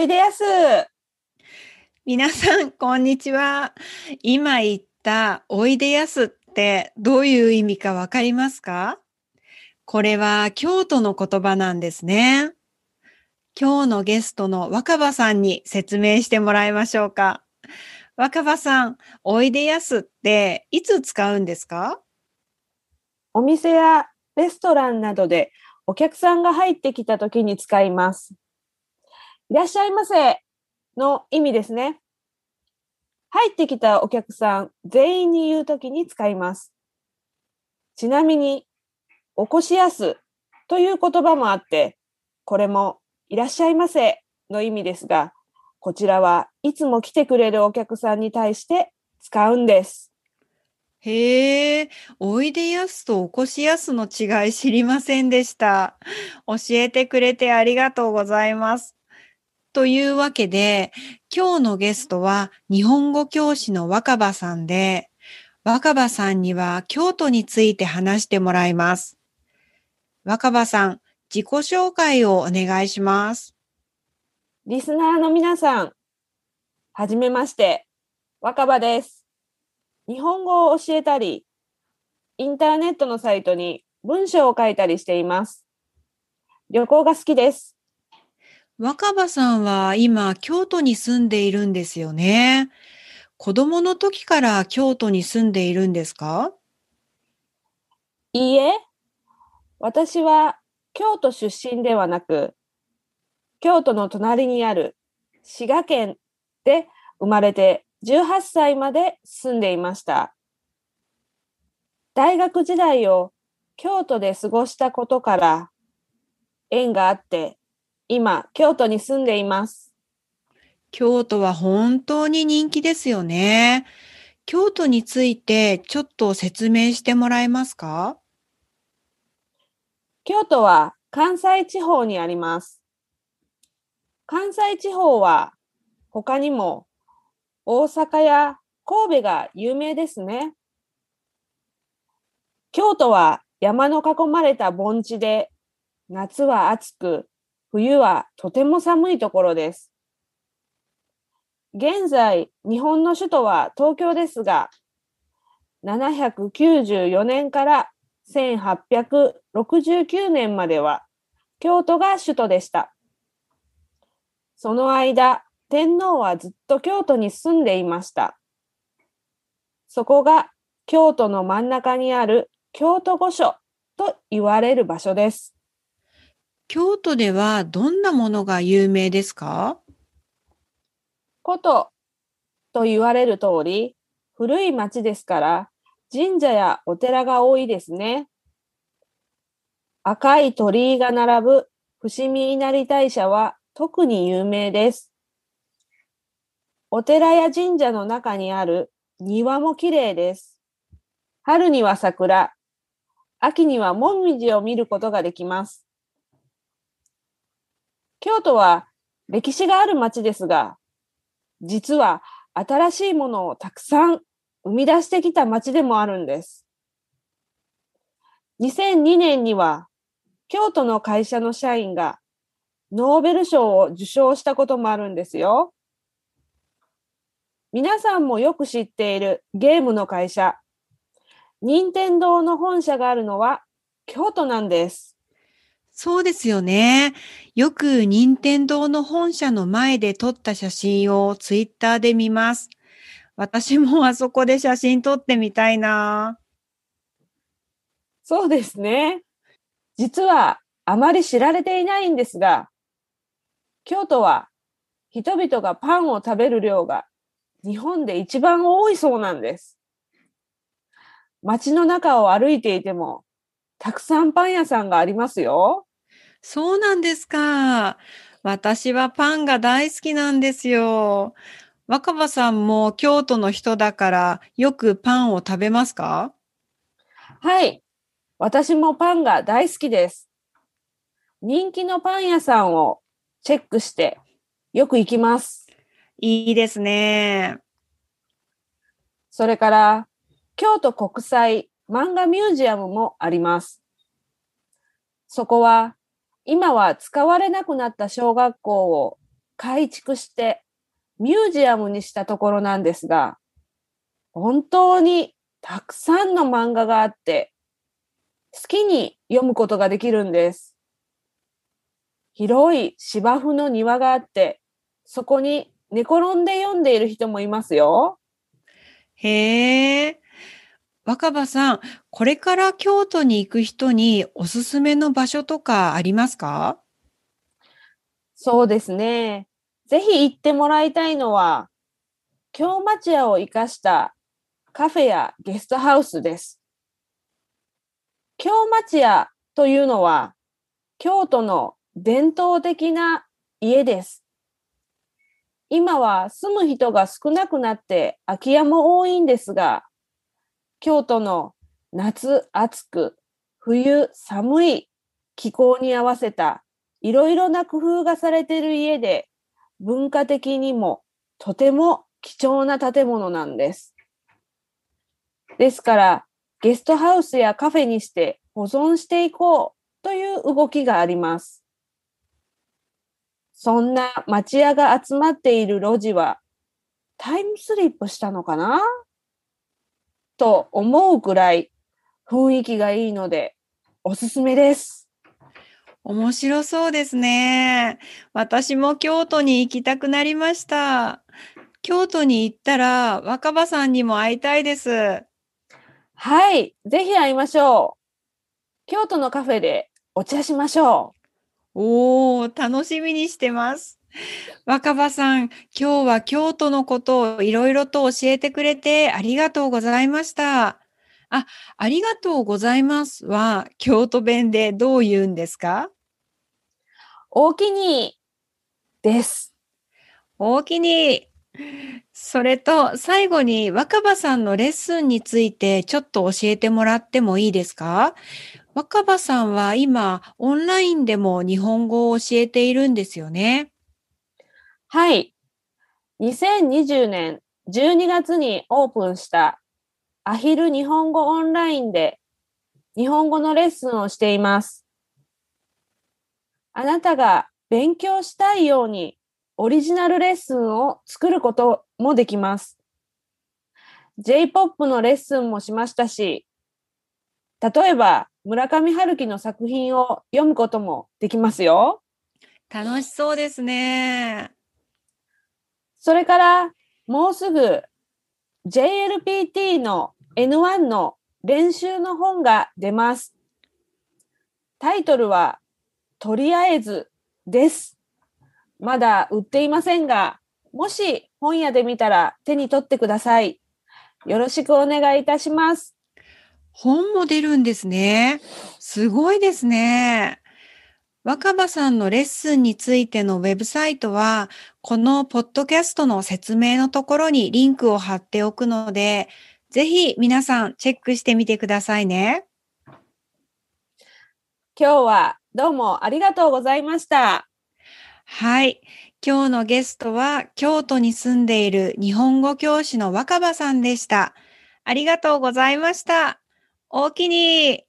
おいでやす。皆さん、こんにちは。今言ったおいでやすってどういう意味かわかりますか？これは京都の言葉なんですね。今日のゲストの若葉さんに説明してもらいましょうか。若葉さん、おいでやすっていつ使うんですか？お店やレストランなどでお客さんが入ってきた時に使います。いらっしゃいませの意味ですね。入ってきたお客さん全員に言う時に使います。ちなみに、おこしやすという言葉もあって、これもいらっしゃいませの意味ですが、こちらはいつも来てくれるお客さんに対して使うんです。へえ、おいでやすとおこしやすの違い知りませんでした。教えてくれてありがとうございます。というわけで、今日のゲストは日本語教師の若葉さんで、若葉さんには京都について話してもらいます。若葉さん、自己紹介をお願いします。リスナーの皆さん、はじめまして、若葉です。日本語を教えたり、インターネットのサイトに文章を書いたりしています。旅行が好きです。若葉さんは今京都に住んでいるんですよね。子供の時から京都に住んでいるんですか？いいえ、私は京都出身ではなく、京都の隣にある滋賀県で生まれて18歳まで住んでいました。大学時代を京都で過ごしたことから縁があって、今京都に住んでいます。京都は本当に人気ですよね。京都についてちょっと説明してもらえますか？京都は関西地方にあります。関西地方は他にも大阪や神戸が有名ですね。京都は山の囲まれた盆地で夏は暑く冬はとても寒いところです。現在日本の首都は東京ですが794年から1869年までは京都が首都でした。その間、天皇はずっと京都に住んでいました。そこが京都の真ん中にある京都御所と言われる場所です。京都ではどんなものが有名ですか？古都と言われる通り、古い町ですから、神社やお寺が多いですね。赤い鳥居が並ぶ伏見稲荷大社は特に有名です。お寺や神社の中にある庭も綺麗です。春には桜、秋にはもみじを見ることができます。京都は歴史がある町ですが、実は新しいものをたくさん生み出してきた町でもあるんです。2002年には京都の会社の社員がノーベル賞を受賞したこともあるんですよ。皆さんもよく知っているゲームの会社、任天堂の本社があるのは京都なんです。そうですよね。よく任天堂の本社の前で撮った写真をツイッターで見ます。私もあそこで写真撮ってみたいな。そうですね。実はあまり知られていないんですが、京都は人々がパンを食べる量が日本で一番多いそうなんです。街の中を歩いていても、たくさんパン屋さんがありますよ。そうなんですか。私はパンが大好きなんですよ。若葉さんも京都の人だからよくパンを食べますか？はい。私もパンが大好きです。人気のパン屋さんをチェックしてよく行きます。いいですね。それから、京都国際漫画ミュージアムもあります。そこは、今は使われなくなった小学校を改築してミュージアムにしたところなんですが、本当にたくさんの漫画があって、好きに読むことができるんです。広い芝生の庭があって、そこに寝転んで読んでいる人もいますよ。へえ。若葉さん、これから京都に行く人におすすめの場所とかありますか？そうですね。ぜひ行ってもらいたいのは、京町屋を生かしたカフェやゲストハウスです。京町屋というのは、京都の伝統的な家です。今は住む人が少なくなって空き家も多いんですが、京都の夏暑く、冬寒い気候に合わせたいろいろな工夫がされている家で、文化的にもとても貴重な建物なんです。ですから、ゲストハウスやカフェにして保存していこうという動きがあります。そんな町屋が集まっている路地は、タイムスリップしたのかな？と思うくらい雰囲気がいいので、おすすめです。面白そうですね。私も京都に行きたくなりました。京都に行ったら若葉さんにも会いたいです。はい、ぜひ会いましょう。京都のカフェでお茶しましょおー、楽しみにしてます。若葉さん、今日は京都のことをいろいろと教えてくれてありがとうございました。あ、ありがとうございますは、京都弁でどう言うんですか？う。おおきにです。おおきに。それと、最後に若葉さんのレッスンについてちょっと教えてもらってもいいですか？若葉さんは今、オンラインでも日本語を教えているんですよね。はい。2020年12月にオープンしたアヒル日本語オンラインで日本語のレッスンをしています。あなたが勉強したいようにオリジナルレッスンを作ることもできます。J-POP のレッスンもしましたし、例えば村上春樹の作品を読むこともできますよ。楽しそうですね。それから、もうすぐ JLPT の N1 の練習の本が出ます。タイトルは、とりあえずです。まだ売っていませんが、もし本屋で見たら手に取ってください。よろしくお願いいたします。本も出るんですね。すごいですね。若葉さんのレッスンについてのウェブサイトは、このポッドキャストの説明のところにリンクを貼っておくので、ぜひ皆さんチェックしてみてくださいね。今日はどうもありがとうございました。はい。今日のゲストは京都に住んでいる日本語教師の若葉さんでした。ありがとうございました。おおきに。